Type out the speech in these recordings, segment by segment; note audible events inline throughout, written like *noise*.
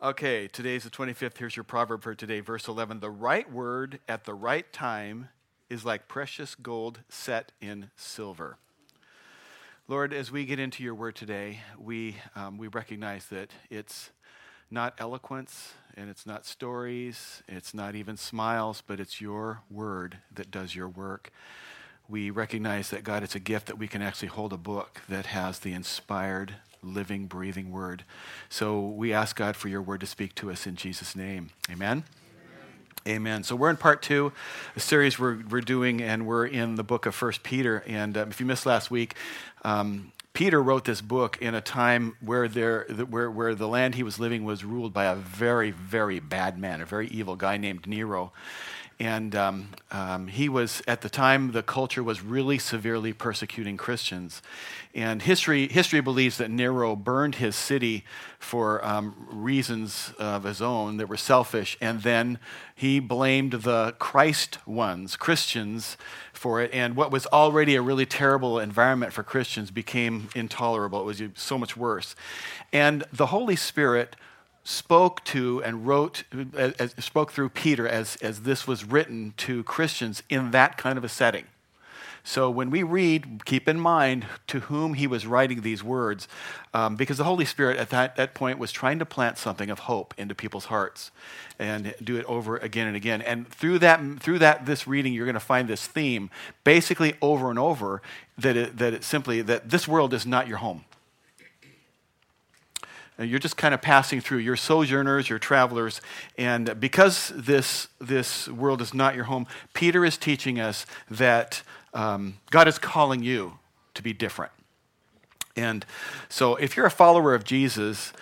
Okay, today's the 25th. Here's your proverb for today, verse 11. The right word at the right time is like precious gold set in silver. Lord, as we get into your word today, we, um, we recognize that it's not eloquence and it's not stories, it's not even smiles, but it's your word that does your work. We recognize that, God, it's a gift that we can actually hold a book that has the inspired living, breathing word. So we ask God for your word to speak to us in Jesus' name. Amen. Amen. So we're in part two, a series we're, we're doing, and we're in the book of First Peter. And um, if you missed last week, um, Peter wrote this book in a time where, there, where, where the land he was living was ruled by a very, very bad man, a very evil guy named Nero. And um, um, he was, at the time, the culture was really severely persecuting Christians. And history, history believes that Nero burned his city for um, reasons of his own that were selfish. And then he blamed the Christ ones, Christians, for it. And what was already a really terrible environment for Christians became intolerable. It was so much worse. And the Holy Spirit spoke to and wrote, as, spoke through Peter as, as this was written to Christians in that kind of a setting. So when we read, keep in mind to whom he was writing these words, um, because the Holy Spirit at that, that point was trying to plant something of hope into people's hearts and do it over again and again. And through that, through that this reading, you're going to find this theme basically over and over that it, that it simply that this world is not your home. You're just kind of passing through. You're sojourners, you're travelers. And because this, this world is not your home, Peter is teaching us that um, God is calling you to be different. And so if you're a follower of Jesus,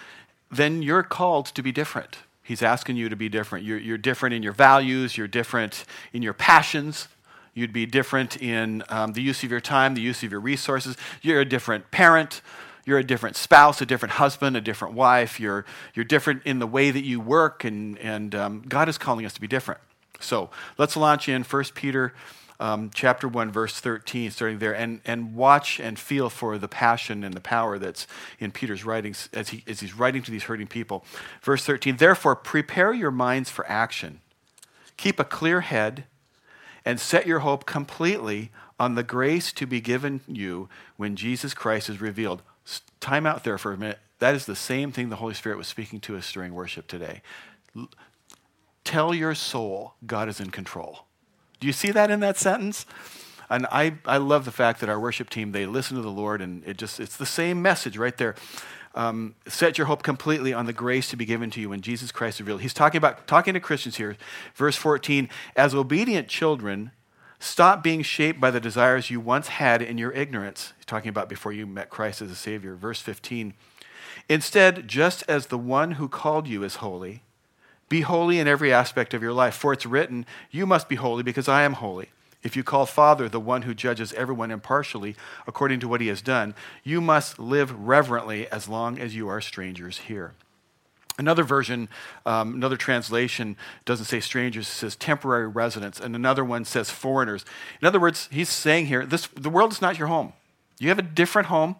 then you're called to be different. He's asking you to be different. You're, you're different in your values, you're different in your passions, you'd be different in um, the use of your time, the use of your resources. You're a different parent you're a different spouse, a different husband, a different wife. You're, you're different in the way that you work, and, and um, God is calling us to be different. So let's launch in 1 Peter um, chapter 1, verse 13, starting there, and, and watch and feel for the passion and the power that's in Peter's writings as, he, as he's writing to these hurting people. Verse 13, therefore, prepare your minds for action. Keep a clear head and set your hope completely on the grace to be given you when Jesus Christ is revealed time out there for a minute. That is the same thing the Holy Spirit was speaking to us during worship today. Tell your soul God is in control. Do you see that in that sentence? And I, I love the fact that our worship team, they listen to the Lord, and it just, it's the same message right there. Um, set your hope completely on the grace to be given to you when Jesus Christ is revealed. He's talking about talking to Christians here. Verse 14, as obedient children, Stop being shaped by the desires you once had in your ignorance. He's talking about before you met Christ as a Savior. Verse 15. Instead, just as the one who called you is holy, be holy in every aspect of your life. For it's written, You must be holy because I am holy. If you call Father the one who judges everyone impartially according to what he has done, you must live reverently as long as you are strangers here. Another version, um, another translation doesn't say strangers, it says temporary residents, and another one says foreigners. In other words, he's saying here, this, the world is not your home. You have a different home.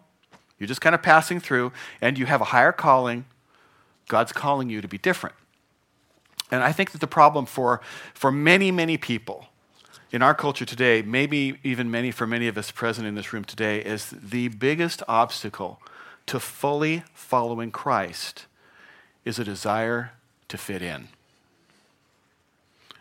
You're just kind of passing through, and you have a higher calling. God's calling you to be different. And I think that the problem for, for many, many people in our culture today, maybe even many for many of us present in this room today, is the biggest obstacle to fully following Christ is a desire to fit in.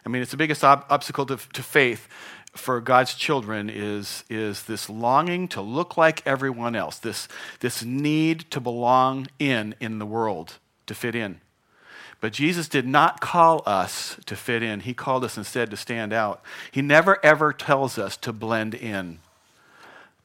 I mean, it's the biggest ob- obstacle to, to faith for God's children is, is this longing to look like everyone else, this, this need to belong in in the world, to fit in. But Jesus did not call us to fit in. He called us instead to stand out. He never ever tells us to blend in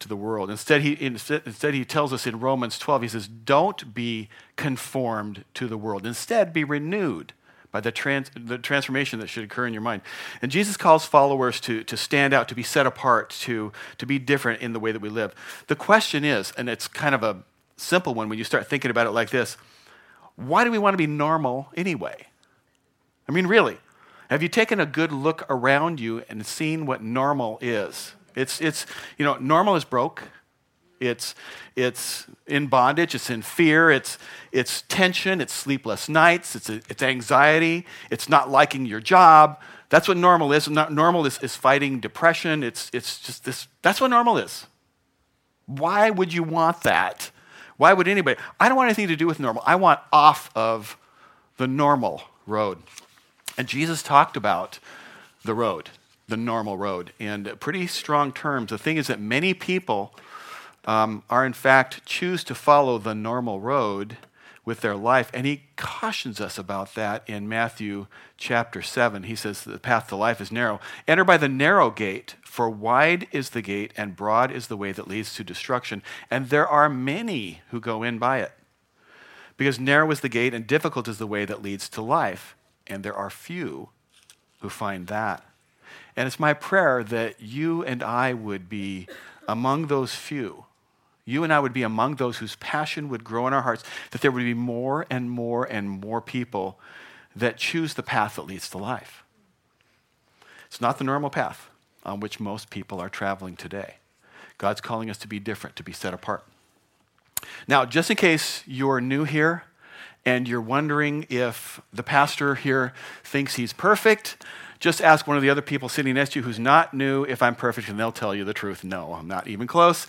to the world. Instead he, instead, instead, he tells us in Romans 12, he says, Don't be conformed to the world. Instead, be renewed by the, trans, the transformation that should occur in your mind. And Jesus calls followers to, to stand out, to be set apart, to, to be different in the way that we live. The question is, and it's kind of a simple one when you start thinking about it like this why do we want to be normal anyway? I mean, really, have you taken a good look around you and seen what normal is? It's, it's, you know, normal is broke. It's, it's in bondage, it's in fear, it's, it's tension, it's sleepless nights, it's, it's anxiety, it's not liking your job. That's what normal is. Not, normal is, is fighting depression. It's, it's just this, that's what normal is. Why would you want that? Why would anybody? I don't want anything to do with normal. I want off of the normal road. And Jesus talked about the road, the normal road, in pretty strong terms. The thing is that many people um, are, in fact, choose to follow the normal road with their life. And he cautions us about that in Matthew chapter 7. He says, The path to life is narrow. Enter by the narrow gate, for wide is the gate and broad is the way that leads to destruction. And there are many who go in by it. Because narrow is the gate and difficult is the way that leads to life. And there are few who find that. And it's my prayer that you and I would be among those few you and I would be among those whose passion would grow in our hearts, that there would be more and more and more people that choose the path that leads to life. It's not the normal path on which most people are traveling today. God's calling us to be different, to be set apart. Now, just in case you're new here and you're wondering if the pastor here thinks he's perfect, just ask one of the other people sitting next to you who's not new if I'm perfect, and they'll tell you the truth. No, I'm not even close.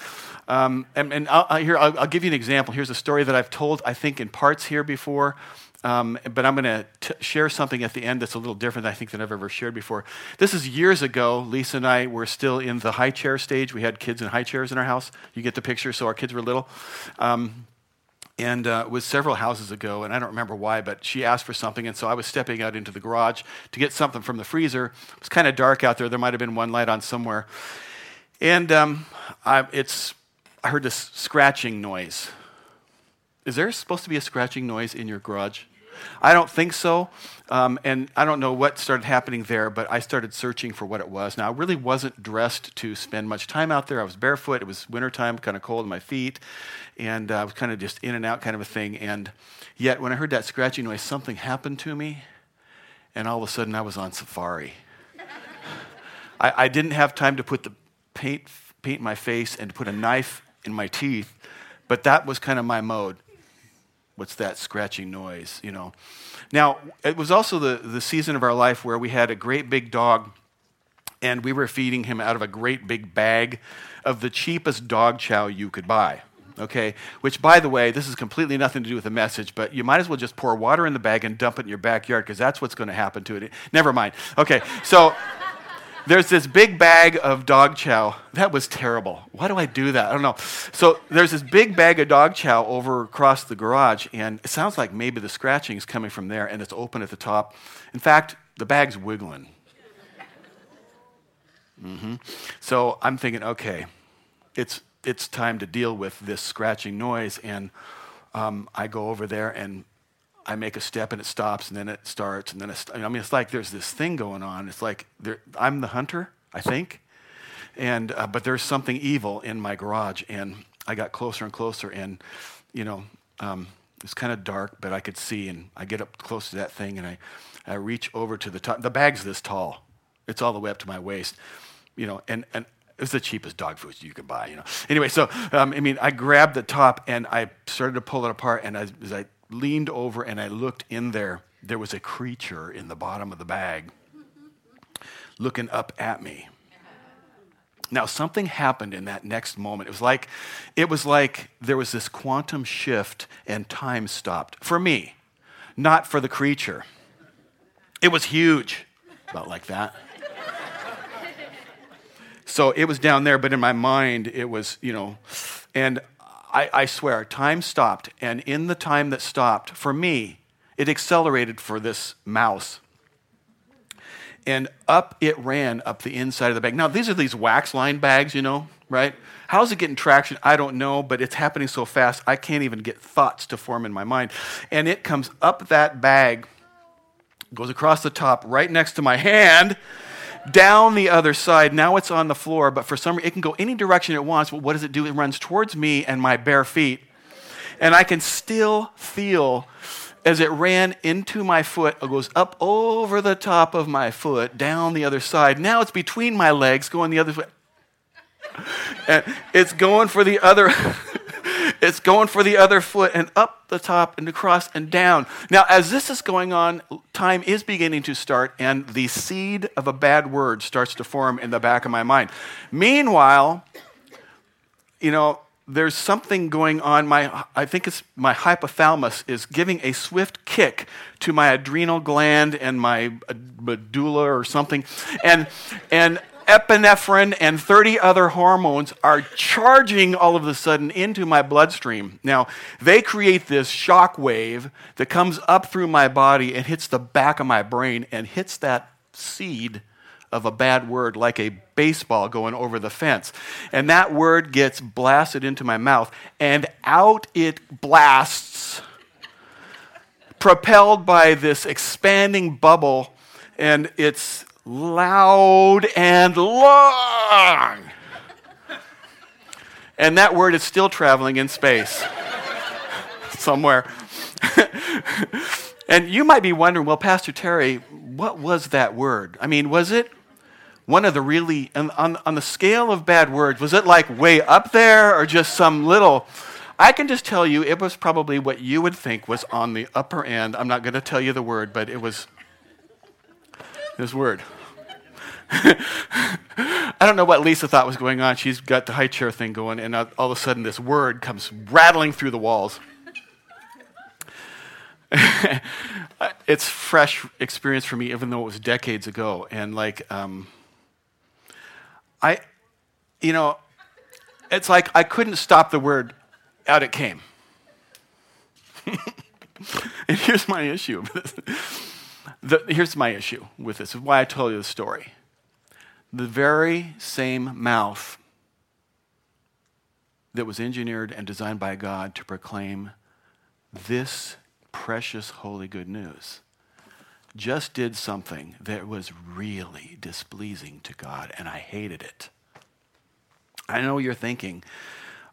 Um, and, and I'll, here, I'll, I'll, give you an example. Here's a story that I've told, I think, in parts here before. Um, but I'm going to share something at the end that's a little different, I think, than I've ever shared before. This is years ago. Lisa and I were still in the high chair stage. We had kids in high chairs in our house. You get the picture, so our kids were little. Um, and uh, was several houses ago, and I don't remember why, but she asked for something, and so I was stepping out into the garage to get something from the freezer. It was kind of dark out there. There might have been one light on somewhere, and um, I, it's I heard this scratching noise. Is there supposed to be a scratching noise in your garage? I don't think so. Um, and I don't know what started happening there, but I started searching for what it was. Now, I really wasn't dressed to spend much time out there. I was barefoot. It was wintertime, kind of cold in my feet. And uh, I was kind of just in and out kind of a thing. And yet, when I heard that scratching noise, something happened to me. And all of a sudden, I was on safari. *laughs* I, I didn't have time to put the paint, paint my face and put a knife in my teeth, but that was kind of my mode what's that scratching noise, you know. Now, it was also the, the season of our life where we had a great big dog and we were feeding him out of a great big bag of the cheapest dog chow you could buy. Okay, which by the way, this is completely nothing to do with the message, but you might as well just pour water in the bag and dump it in your backyard because that's what's going to happen to it. Never mind. Okay, so there's this big bag of dog chow. That was terrible. Why do I do that? I don't know. So there's this big bag of dog chow over across the garage, and it sounds like maybe the scratching is coming from there, and it's open at the top. In fact, the bag's wiggling. Mm-hmm. So I'm thinking, okay, it's it's time to deal with this scratching noise, and um, I go over there and I make a step and it stops and then it starts and then it, I mean, it's like there's this thing going on. It's like I'm the hunter, I think, and uh, but there's something evil in my garage, and I got closer and closer, and you know, um, it's kind of dark, but I could see, and I get up close to that thing, and I, I reach over to the top. The bag's this tall; it's all the way up to my waist, you know, and and it's the cheapest dog food you could buy, you know. Anyway, so um, I mean, I grabbed the top and I started to pull it apart, and as, as I leaned over and I looked in there. There was a creature in the bottom of the bag looking up at me. Now something happened in that next moment. It was like it was like there was this quantum shift and time stopped for me, not for the creature. It was huge, about like that. So it was down there, but in my mind it was, you know, and I, I swear, time stopped. And in the time that stopped, for me, it accelerated for this mouse. And up it ran up the inside of the bag. Now, these are these wax lined bags, you know, right? How's it getting traction? I don't know, but it's happening so fast, I can't even get thoughts to form in my mind. And it comes up that bag, goes across the top right next to my hand, down the other side. Now it's on the floor, but for some reason, it can go any direction it wants. But what does it do? It runs towards me and my bare feet. And I can still feel as it ran into my foot, it goes up over the top of my foot, down the other side. Now it's between my legs, going the other way. *laughs* and it's going for the other. *laughs* it's going for the other foot and up the top and across and down. Now, as this is going on, time is beginning to start, and the seed of a bad word starts to form in the back of my mind. Meanwhile, you know, there's something going on. My, I think it's my hypothalamus is giving a swift kick to my adrenal gland and my uh, medulla or something, and and epinephrine and 30 other hormones are charging all of a sudden into my bloodstream. Now, they create this shock wave that comes up through my body and hits the back of my brain and hits that seed of a bad word like a baseball going over the fence. And that word gets blasted into my mouth, and out it blasts, propelled by this expanding bubble, and it's loud and long. And that word is still traveling in space *laughs* somewhere. *laughs* and you might be wondering, well, Pastor Terry, what was that word? I mean, was it one of the really, on, on, the scale of bad words, was it like way up there or just some little? I can just tell you it was probably what you would think was on the upper end. I'm not going to tell you the word, but it was this word. *laughs* I don't know what Lisa thought was going on. She's got the high chair thing going, and all of a sudden, this word comes rattling through the walls. *laughs* it's fresh experience for me, even though it was decades ago. And like, um, I, you know, it's like I couldn't stop the word. Out it came. *laughs* and here's my issue. The, here's my issue with this. Why I told you the story. The very same mouth that was engineered and designed by God to proclaim this precious, holy, good news just did something that was really displeasing to God, and I hated it. I know you're thinking,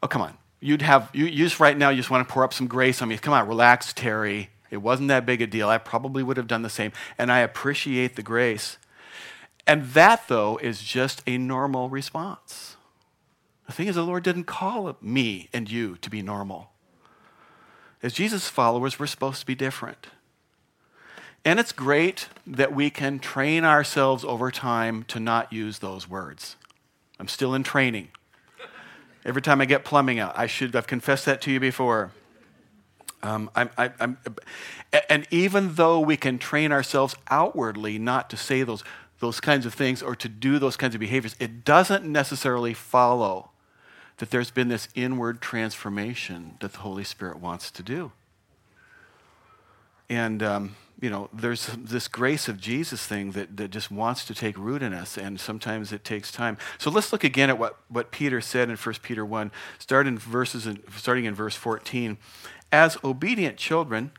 oh, come on. You'd have, you, you just right now, you just want to pour up some grace on me. Come on, relax, Terry. It wasn't that big a deal. I probably would have done the same. And I appreciate the grace. And that, though, is just a normal response. The thing is, the Lord didn't call me and you to be normal. As Jesus' followers, we're supposed to be different. And it's great that we can train ourselves over time to not use those words. I'm still in training. Every time I get plumbing out, I should have confessed that to you before. Um, I'm, I'm, and even though we can train ourselves outwardly not to say those, those kinds of things or to do those kinds of behaviors, it doesn't necessarily follow that there's been this inward transformation that the Holy Spirit wants to do. And um, you know, there's this grace of Jesus thing that, that just wants to take root in us, and sometimes it takes time. So let's look again at what, what Peter said in 1 Peter 1, start in verses in, starting in verse 14. As obedient children,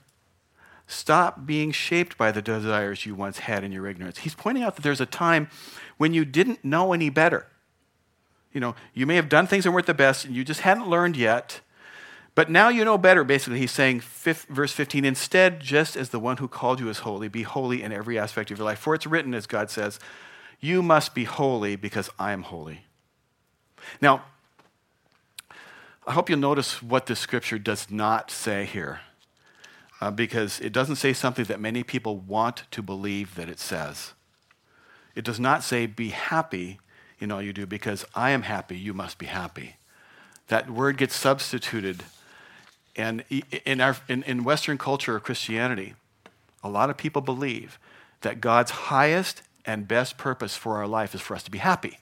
stop being shaped by the desires you once had in your ignorance. He's pointing out that there's a time when you didn't know any better. You know, you may have done things that weren't the best, and you just hadn't learned yet but now you know better, basically, he's saying, fifth, verse 15, instead, just as the one who called you is holy, be holy in every aspect of your life. For it's written, as God says, you must be holy because I am holy. Now, I hope you'll notice what the scripture does not say here, uh, because it doesn't say something that many people want to believe that it says. It does not say, be happy in all you do, because I am happy, you must be happy. That word gets substituted and in, our, in, in Western culture or Christianity, a lot of people believe that God's highest and best purpose for our life is for us to be happy.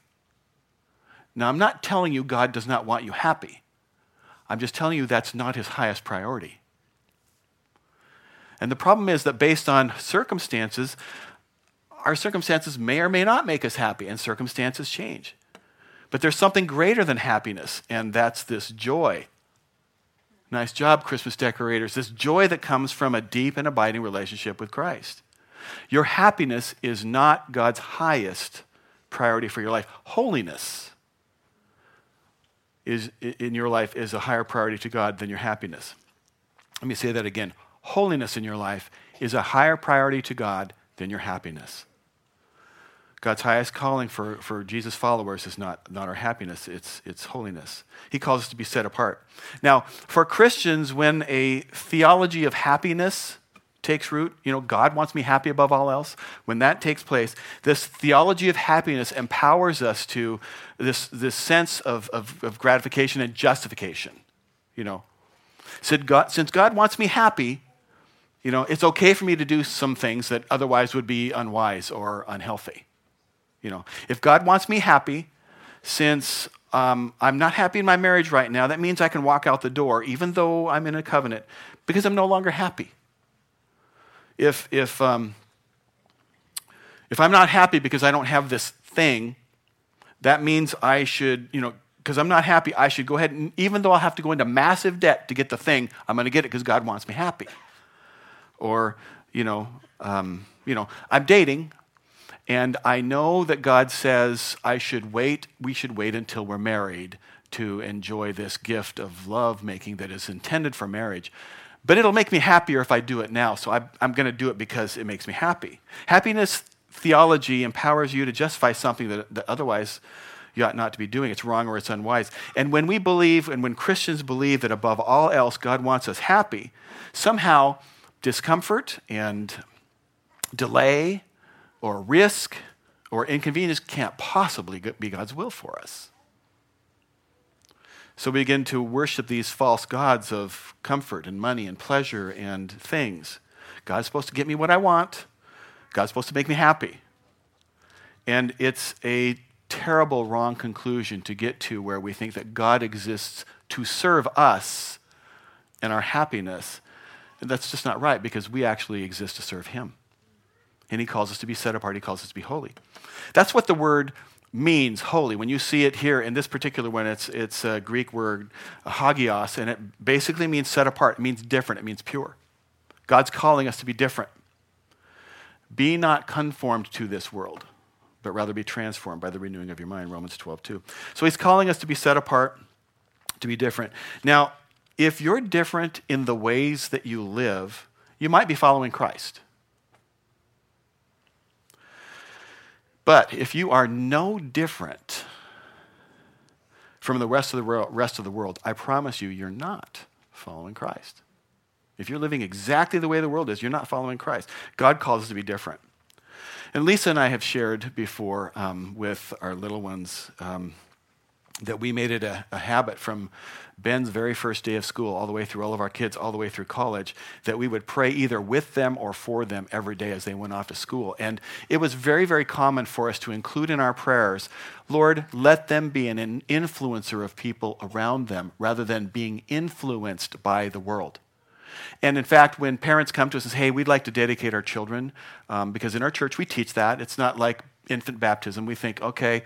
Now, I'm not telling you God does not want you happy. I'm just telling you that's not his highest priority. And the problem is that based on circumstances, our circumstances may or may not make us happy, and circumstances change. But there's something greater than happiness, and that's this joy Nice job, Christmas decorators. This joy that comes from a deep and abiding relationship with Christ. Your happiness is not God's highest priority for your life. Holiness is, in your life is a higher priority to God than your happiness. Let me say that again. Holiness in your life is a higher priority to God than your happiness. God's highest calling for, for Jesus' followers is not, not our happiness, it's, it's holiness. He calls us to be set apart. Now, for Christians, when a theology of happiness takes root, you know, God wants me happy above all else, when that takes place, this theology of happiness empowers us to this, this sense of, of, of gratification and justification. You know, since God, since God wants me happy, you know, it's okay for me to do some things that otherwise would be unwise or unhealthy. You know, if God wants me happy, since um, I'm not happy in my marriage right now, that means I can walk out the door, even though I'm in a covenant, because I'm no longer happy. If, if, um, if I'm not happy because I don't have this thing, that means I should, you know, because I'm not happy, I should go ahead and, even though I'll have to go into massive debt to get the thing, I'm going to get it because God wants me happy. Or, you know, um, you know, I'm dating, and I know that God says I should wait, we should wait until we're married to enjoy this gift of love making that is intended for marriage. But it'll make me happier if I do it now, so I, I'm going to do it because it makes me happy. Happiness theology empowers you to justify something that, that otherwise you ought not to be doing. It's wrong or it's unwise. And when we believe, and when Christians believe that above all else God wants us happy, somehow discomfort and delay or risk or inconvenience can't possibly be God's will for us. So we begin to worship these false gods of comfort and money and pleasure and things. God's supposed to get me what I want. God's supposed to make me happy. And it's a terrible wrong conclusion to get to where we think that God exists to serve us and our happiness. And that's just not right because we actually exist to serve Him. And He calls us to be set apart, He calls us to be holy. That's what the word means, holy. When you see it here in this particular one, it's, it's a Greek word, hagios, and it basically means set apart. It means different, it means pure. God's calling us to be different. Be not conformed to this world, but rather be transformed by the renewing of your mind, Romans 12, 2. So he's calling us to be set apart, to be different. Now, if you're different in the ways that you live, you might be following Christ. But if you are no different from the rest of the rest of the world, I promise you, you're not following Christ. If you're living exactly the way the world is, you're not following Christ. God calls us to be different. And Lisa and I have shared before um, with our little ones um, that we made it a, a, habit from Ben's very first day of school, all the way through all of our kids, all the way through college, that we would pray either with them or for them every day as they went off to school. And it was very, very common for us to include in our prayers, Lord, let them be an influencer of people around them rather than being influenced by the world. And in fact, when parents come to us and say, hey, we'd like to dedicate our children, um, because in our church we teach that. It's not like infant baptism. We think, okay,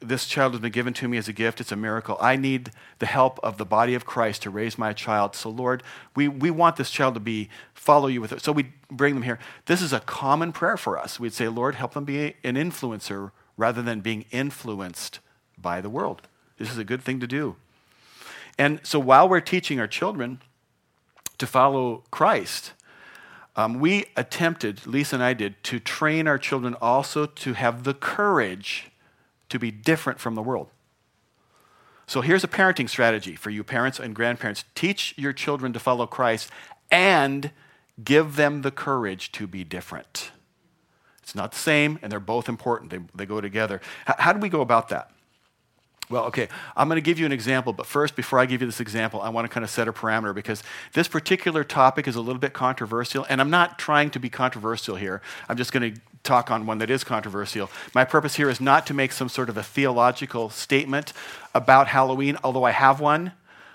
this child has been given to me as a gift. It's a miracle. I need the help of the body of Christ to raise my child. So, Lord, we, we want this child to be, follow you with it. So we bring them here. This is a common prayer for us. We'd say, Lord, help them be an influencer rather than being influenced by the world. This is a good thing to do. And so while we're teaching our children to follow Christ, um, we attempted, Lisa and I did, to train our children also to have the courage to be different from the world. So here's a parenting strategy for you parents and grandparents teach your children to follow Christ and give them the courage to be different. It's not the same, and they're both important. They, they go together. H- how do we go about that? Well, okay, I'm going to give you an example, but first, before I give you this example, I want to kind of set a parameter because this particular topic is a little bit controversial, and I'm not trying to be controversial here. I'm just going to talk on one that is controversial. My purpose here is not to make some sort of a theological statement about Halloween, although I have one.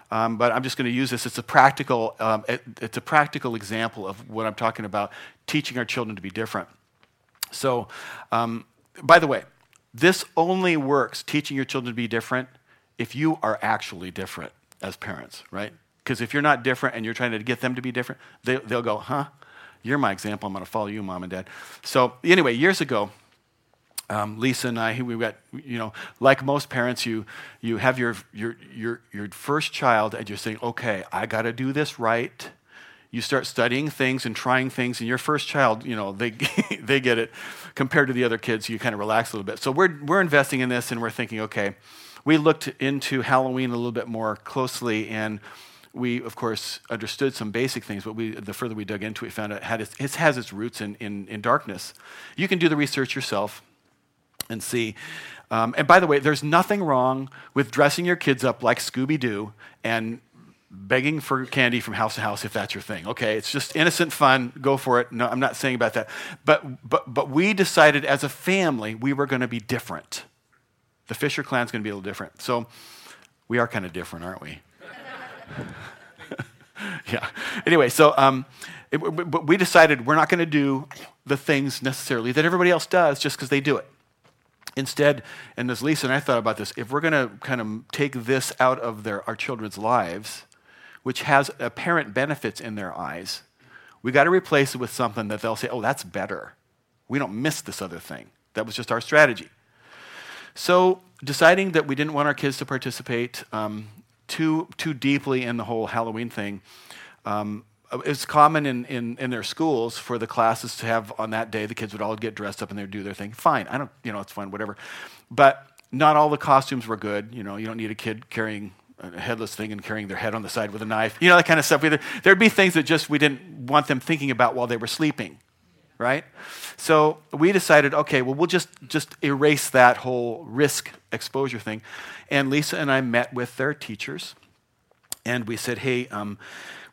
Um, but I'm just going to use this. It's a practical. Um, it, it's a practical example of what I'm talking about: teaching our children to be different. So, um, by the way, this only works, teaching your children to be different, if you are actually different as parents, right? Because if you're not different and you're trying to get them to be different, they, they'll go, huh? You're my example. I'm going to follow you, mom and dad. So, anyway, years ago, um, Lisa and I, we got, you know, like most parents, you, you have your, your, your, your first child and you're saying, okay, I got to do this right. You start studying things and trying things, and your first child, you know, they, *laughs* they get it compared to the other kids, you kind of relax a little bit. So we're, we're investing in this, and we're thinking, okay, we looked into Halloween a little bit more closely, and we, of course, understood some basic things, but we, the further we dug into it, we found it, had its, it has its roots in, in, in darkness. You can do the research yourself and see. Um, and by the way, there's nothing wrong with dressing your kids up like Scooby Doo and begging for candy from house to house if that's your thing. Okay, it's just innocent fun. Go for it. No, I'm not saying about that. But, but, but we decided as a family we were going to be different. The Fisher clan's going to be a little different. So we are kind of different, aren't we? *laughs* yeah. Anyway, so um, it, but we decided we're not going to do the things necessarily that everybody else does just because they do it. Instead, and as Lisa and I thought about this, if we're going to kind of take this out of their, our children's lives, which has apparent benefits in their eyes, we got to replace it with something that they'll say, oh, that's better. We don't miss this other thing. That was just our strategy. So, deciding that we didn't want our kids to participate um, too, too deeply in the whole Halloween thing, um, it's common in, in, in their schools for the classes to have on that day, the kids would all get dressed up and they'd do their thing. Fine, I don't, you know, it's fine, whatever. But not all the costumes were good. You know, you don't need a kid carrying a headless thing and carrying their head on the side with a knife. You know, that kind of stuff. There'd be things that just we didn't want them thinking about while they were sleeping, right? So we decided, okay, well, we'll just, just erase that whole risk exposure thing. And Lisa and I met with their teachers and we said, hey, um,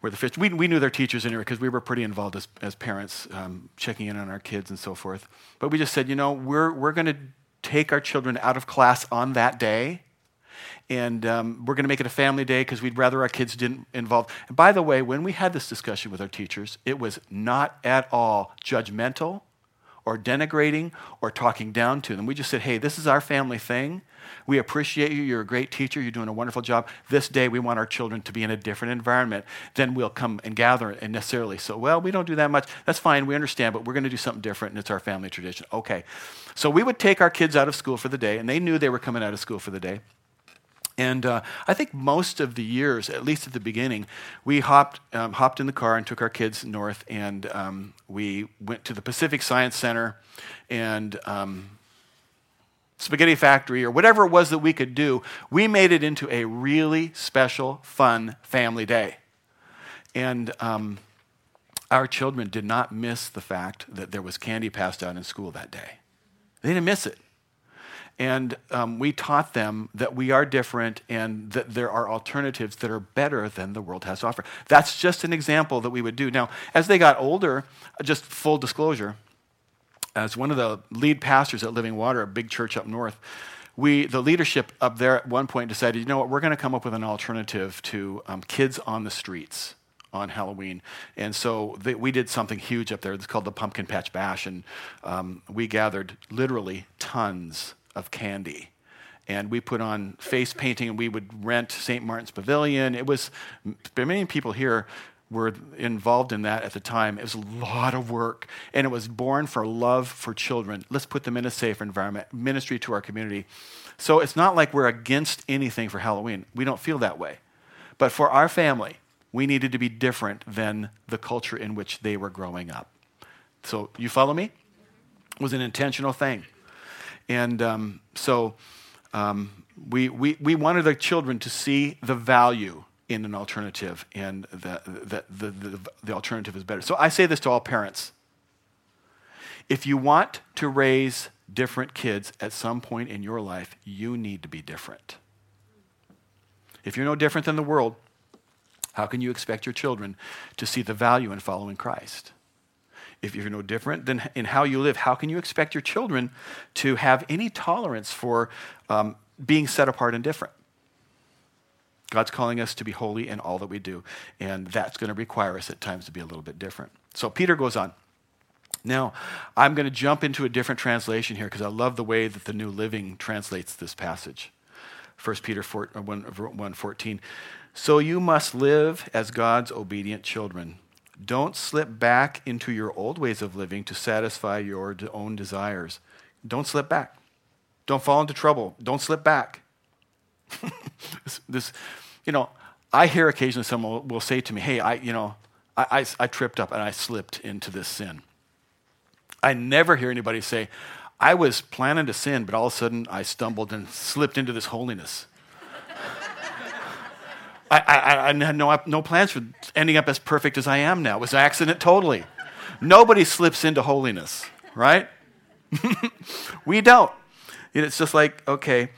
we're the fish. We, we knew their teachers anyway because we were pretty involved as, as parents, um, checking in on our kids and so forth. But we just said, you know, we're, we're going to take our children out of class on that day. And um, we're going to make it a family day because we'd rather our kids didn't involve. And by the way, when we had this discussion with our teachers, it was not at all judgmental or denigrating or talking down to them. We just said, hey, this is our family thing. We appreciate you. You're a great teacher. You're doing a wonderful job. This day, we want our children to be in a different environment. Then we'll come and gather and necessarily. So, well, we don't do that much. That's fine. We understand, but we're going to do something different, and it's our family tradition. Okay. So we would take our kids out of school for the day, and they knew they were coming out of school for the day. And uh, I think most of the years, at least at the beginning, we hopped, um, hopped in the car and took our kids north, and um, we went to the Pacific Science Center and um, Spaghetti Factory or whatever it was that we could do. We made it into a really special, fun family day. And um, our children did not miss the fact that there was candy passed out in school that day. They didn't miss it. And um, we taught them that we are different and that there are alternatives that are better than the world has to offer. That's just an example that we would do. Now, as they got older, just full disclosure, as one of the lead pastors at Living Water, a big church up north, we, the leadership up there at one point decided, you know what, we're going to come up with an alternative to um, kids on the streets on Halloween. And so they, we did something huge up there. It's called the Pumpkin Patch Bash. And um, we gathered literally tons of candy. And we put on face painting, and we would rent St. Martin's Pavilion. It was, many people here were involved in that at the time. It was a lot of work, and it was born for love for children. Let's put them in a safer environment, ministry to our community. So it's not like we're against anything for Halloween. We don't feel that way. But for our family, we needed to be different than the culture in which they were growing up. So you follow me? It was an intentional thing. And um, so um, we, we, we wanted the children to see the value in an alternative, and the, the, the, the, the alternative is better. So I say this to all parents. If you want to raise different kids at some point in your life, you need to be different. If you're no different than the world, how can you expect your children to see the value in following Christ? If you're no different than in how you live, how can you expect your children to have any tolerance for um, being set apart and different? God's calling us to be holy in all that we do, and that's going to require us at times to be a little bit different. So Peter goes on. Now, I'm going to jump into a different translation here because I love the way that the New Living translates this passage. 1 Peter 4, uh, 1, 1 14. So you must live as God's obedient children. Don't slip back into your old ways of living to satisfy your own desires. Don't slip back. Don't fall into trouble. Don't slip back. *laughs* this, you know, I hear occasionally someone will, will say to me, hey, I, you know, I, I, I tripped up and I slipped into this sin. I never hear anybody say, I was planning to sin, but all of a sudden I stumbled and slipped into this holiness. I, I, I, had no, no plans for ending up as perfect as I am now. It was an accident totally. Nobody slips into holiness, right? *laughs* we don't. It's just like, okay,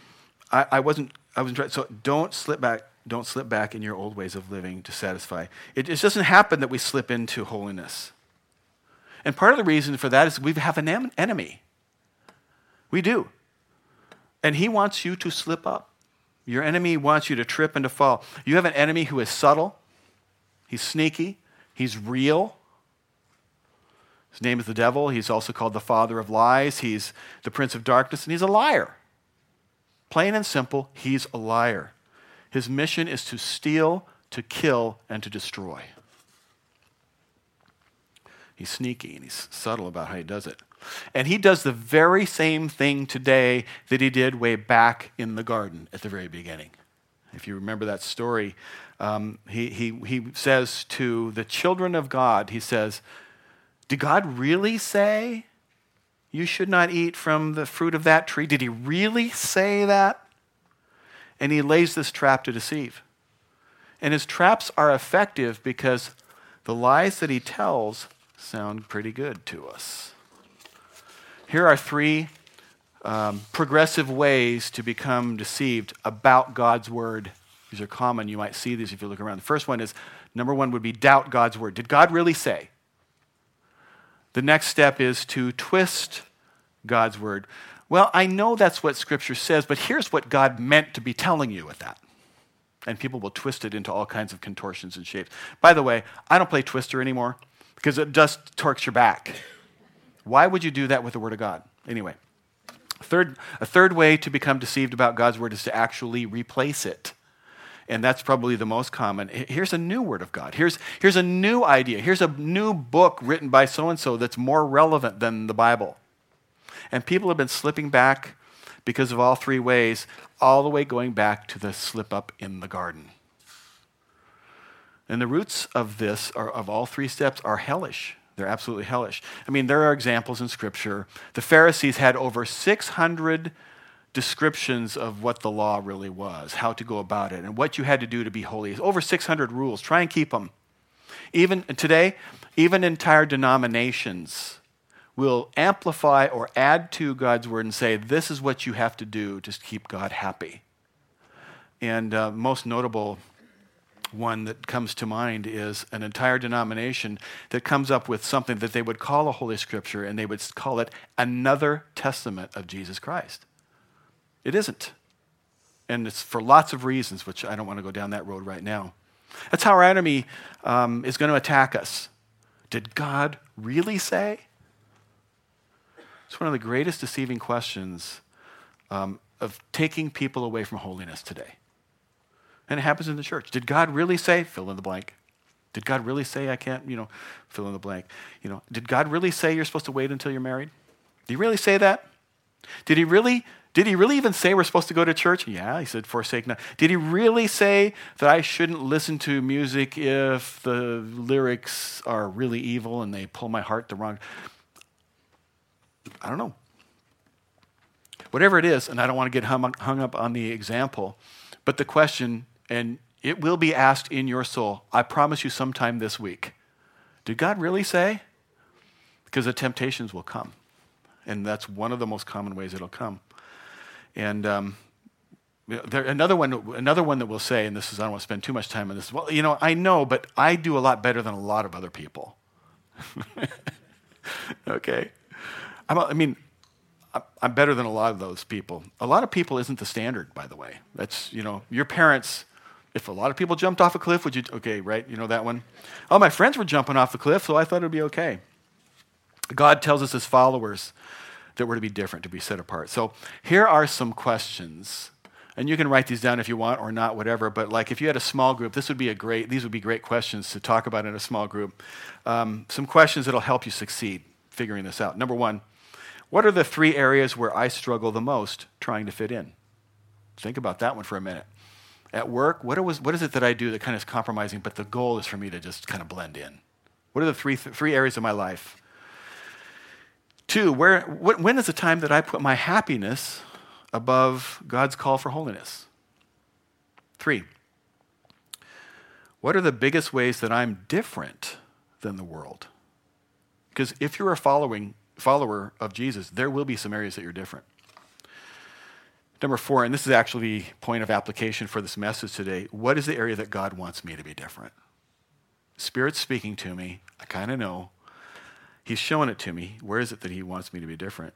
I, I wasn't, I wasn't. So don't slip back. Don't slip back in your old ways of living to satisfy. It, it doesn't happen that we slip into holiness. And part of the reason for that is we have an enemy. We do. And he wants you to slip up. Your enemy wants you to trip and to fall. You have an enemy who is subtle, he's sneaky, he's real. His name is the devil. He's also called the father of lies. He's the prince of darkness, and he's a liar. Plain and simple, he's a liar. His mission is to steal, to kill, and to destroy. He's sneaky and he's subtle about how he does it. And he does the very same thing today that he did way back in the garden at the very beginning. If you remember that story, um, he, he, he says to the children of God, he says, Did God really say you should not eat from the fruit of that tree? Did he really say that? And he lays this trap to deceive. And his traps are effective because the lies that he tells sound pretty good to us. Here are three um, progressive ways to become deceived about God's word. These are common. You might see these if you look around. The first one is number one would be doubt God's word. Did God really say? The next step is to twist God's word. Well, I know that's what Scripture says, but here's what God meant to be telling you with that. And people will twist it into all kinds of contortions and shapes. By the way, I don't play Twister anymore because it just torques your back. Why would you do that with the Word of God? Anyway, third, a third way to become deceived about God's Word is to actually replace it. And that's probably the most common. Here's a new Word of God. Here's, here's a new idea. Here's a new book written by so and so that's more relevant than the Bible. And people have been slipping back because of all three ways, all the way going back to the slip up in the garden. And the roots of this, are, of all three steps, are hellish. They're absolutely hellish. I mean, there are examples in Scripture. The Pharisees had over 600 descriptions of what the law really was, how to go about it, and what you had to do to be holy. Over 600 rules. Try and keep them. Even today, even entire denominations will amplify or add to God's word and say, this is what you have to do to keep God happy. And uh, most notable one that comes to mind is an entire denomination that comes up with something that they would call a Holy Scripture and they would call it another testament of Jesus Christ. It isn't. And it's for lots of reasons, which I don't want to go down that road right now. That's how our enemy um, is going to attack us. Did God really say? It's one of the greatest deceiving questions um, of taking people away from holiness today. And it happens in the church. Did God really say, fill in the blank? Did God really say I can't, you know, fill in the blank? You know, did God really say you're supposed to wait until you're married? Did he really say that? Did he really did he really even say we're supposed to go to church? Yeah, he said forsake not. Did he really say that I shouldn't listen to music if the lyrics are really evil and they pull my heart the wrong? I don't know. Whatever it is, and I don't want to get hung up on the example, but the question and it will be asked in your soul. I promise you sometime this week. Did God really say? Because the temptations will come. And that's one of the most common ways it'll come. And um, there, another, one, another one that we'll say, and this is, I don't want to spend too much time on this. Well, you know, I know, but I do a lot better than a lot of other people. *laughs* okay? I'm, I mean, I'm better than a lot of those people. A lot of people isn't the standard, by the way. That's, you know, your parents, if a lot of people jumped off a cliff, would you, okay, right? You know that one? Oh, my friends were jumping off the cliff, so I thought it would be okay. God tells us as followers that we're to be different, to be set apart. So here are some questions. And you can write these down if you want or not, whatever. But like if you had a small group, this would be a great, these would be great questions to talk about in a small group. Um, some questions that'll help you succeed figuring this out. Number one, what are the three areas where I struggle the most trying to fit in? Think about that one for a minute. At work, what, was, what is it that I do that kind of is compromising, but the goal is for me to just kind of blend in? What are the three, th- three areas of my life? Two, where, what, when is the time that I put my happiness above God's call for holiness? Three, what are the biggest ways that I'm different than the world? Because if you're a following, follower of Jesus, there will be some areas that you're different. Number four, and this is actually the point of application for this message today what is the area that God wants me to be different? Spirit's speaking to me. I kind of know. He's showing it to me. Where is it that He wants me to be different?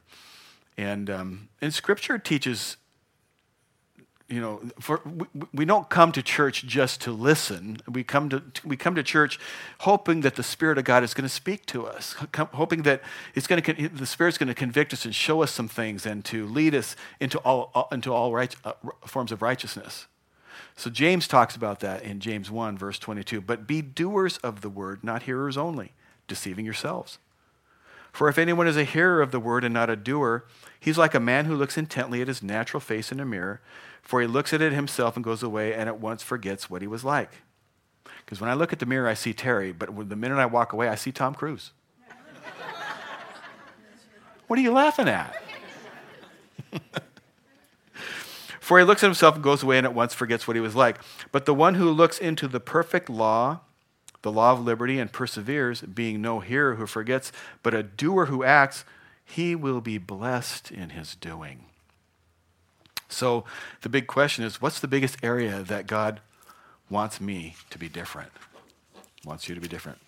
And, um, and Scripture teaches you know, for, we, we, don't come to church just to listen. We come to, we come to church hoping that the Spirit of God is going to speak to us, hoping that it's going to, the Spirit's going to convict us and show us some things and to lead us into all, into all right, uh, forms of righteousness. So James talks about that in James 1, verse 22. But be doers of the word, not hearers only, deceiving yourselves. For if anyone is a hearer of the word and not a doer, he's like a man who looks intently at his natural face in a mirror for he looks at it himself and goes away and at once forgets what he was like. Because when I look at the mirror, I see Terry, but the minute I walk away, I see Tom Cruise. *laughs* what are you laughing at? *laughs* For he looks at himself and goes away and at once forgets what he was like. But the one who looks into the perfect law, the law of liberty, and perseveres, being no hearer who forgets, but a doer who acts, he will be blessed in his doing. So the big question is what's the biggest area that God wants me to be different? Wants you to be different.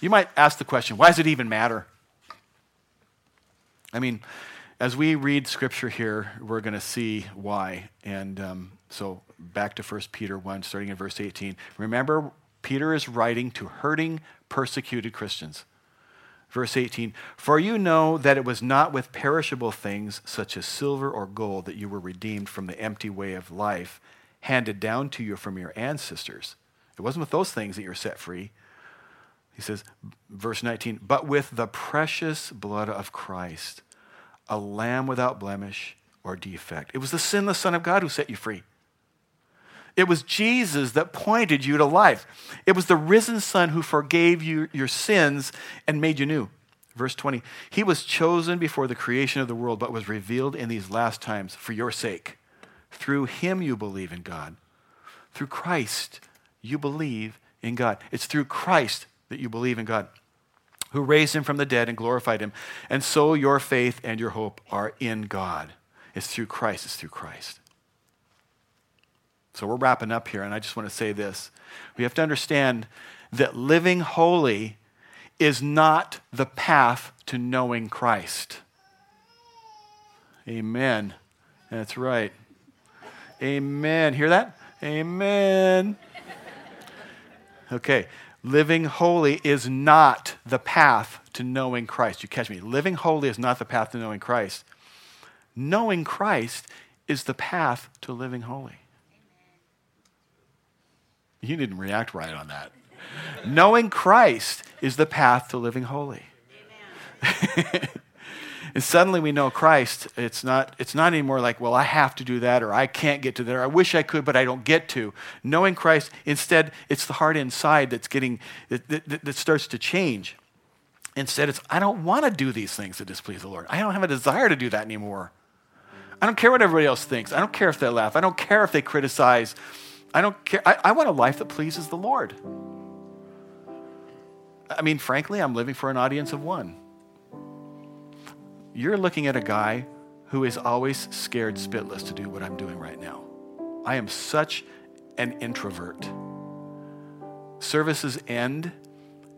You might ask the question why does it even matter? I mean, as we read scripture here, we're going to see why. And um, so back to 1 Peter 1, starting in verse 18. Remember, Peter is writing to hurting, persecuted Christians. Verse 18 For you know that it was not with perishable things such as silver or gold that you were redeemed from the empty way of life handed down to you from your ancestors. It wasn't with those things that you're set free. He says, verse 19, but with the precious blood of Christ, a lamb without blemish or defect. It was the sinless Son of God who set you free. It was Jesus that pointed you to life. It was the risen Son who forgave you your sins and made you new. Verse 20 He was chosen before the creation of the world, but was revealed in these last times for your sake. Through him you believe in God. Through Christ you believe in God. It's through Christ that you believe in God, who raised him from the dead and glorified him. And so your faith and your hope are in God. It's through Christ. It's through Christ. So we're wrapping up here, and I just want to say this. We have to understand that living holy is not the path to knowing Christ. Amen. That's right. Amen. Hear that? Amen. Okay. Living holy is not the path to knowing Christ. You catch me? Living holy is not the path to knowing Christ. Knowing Christ is the path to living holy. You didn't react right on that. Knowing Christ is the path to living holy. *laughs* and suddenly we know Christ. It's not, it's not anymore like, well, I have to do that or I can't get to there. I wish I could, but I don't get to. Knowing Christ, instead, it's the heart inside that's getting, that, that, that starts to change. Instead, it's, I don't want to do these things that displease the Lord. I don't have a desire to do that anymore. I don't care what everybody else thinks. I don't care if they laugh. I don't care if they criticize. I don't care. I, I want a life that pleases the Lord. I mean, frankly, I'm living for an audience of one. You're looking at a guy who is always scared spitless to do what I'm doing right now. I am such an introvert. Services end,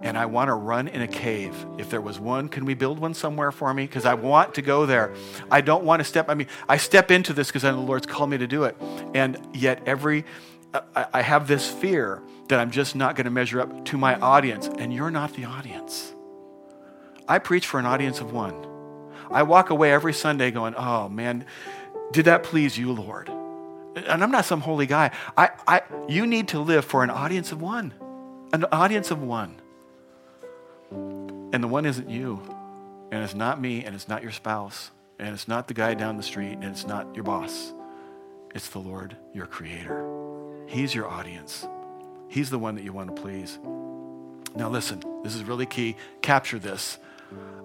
and I want to run in a cave. If there was one, can we build one somewhere for me? Because I want to go there. I don't want to step, I mean, I step into this because I know the Lord's called me to do it. And yet, every I have this fear that I'm just not going to measure up to my audience, and you're not the audience. I preach for an audience of one. I walk away every Sunday going, oh man, did that please you, Lord? And I'm not some holy guy. I, I, you need to live for an audience of one, an audience of one. And the one isn't you, and it's not me, and it's not your spouse, and it's not the guy down the street, and it's not your boss. It's the Lord, your creator. He's your audience. He's the one that you want to please. Now, listen. This is really key. Capture this.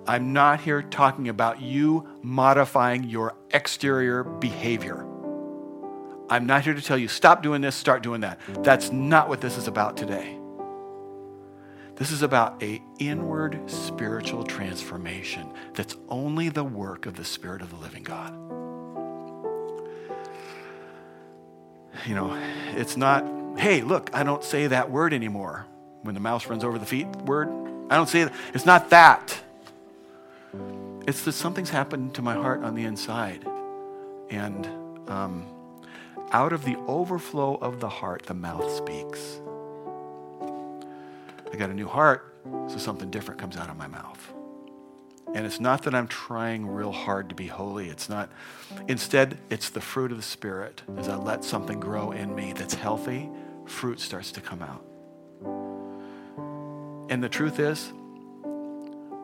I'm not here talking about you modifying your exterior behavior. I'm not here to tell you, stop doing this, start doing that. That's not what this is about today. This is about a inward spiritual transformation that's only the work of the Spirit of the living God. You know, it's not, hey, look, I don't say that word anymore. When the mouse runs over the feet word, I don't say it. It's not that. It's that something's happened to my heart on the inside. And um, out of the overflow of the heart, the mouth speaks. I got a new heart, so something different comes out of my mouth. And it's not that I'm trying real hard to be holy. It's not. Instead, it's the fruit of the Spirit. As I let something grow in me that's healthy, fruit starts to come out. And the truth is,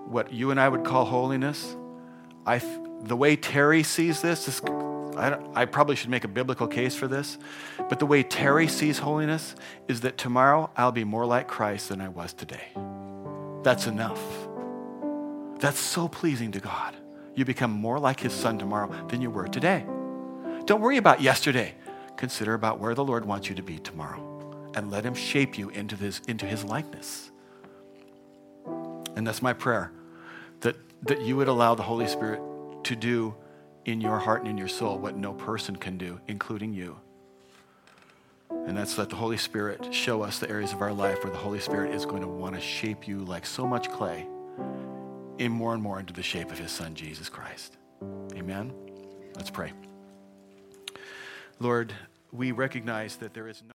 what you and I would call holiness, I, the way Terry sees this, this I, I probably should make a biblical case for this, but the way Terry sees holiness is that tomorrow I'll be more like Christ than I was today. That's enough. That's so pleasing to God. You become more like His Son tomorrow than you were today. Don't worry about yesterday. Consider about where the Lord wants you to be tomorrow and let Him shape you into His, into his likeness. And that's my prayer that, that you would allow the Holy Spirit to do in your heart and in your soul what no person can do, including you. And that's let the Holy Spirit show us the areas of our life where the Holy Spirit is going to want to shape you like so much clay in more and more into the shape of his son, Jesus Christ. Amen? Let's pray. Lord, we recognize that there is no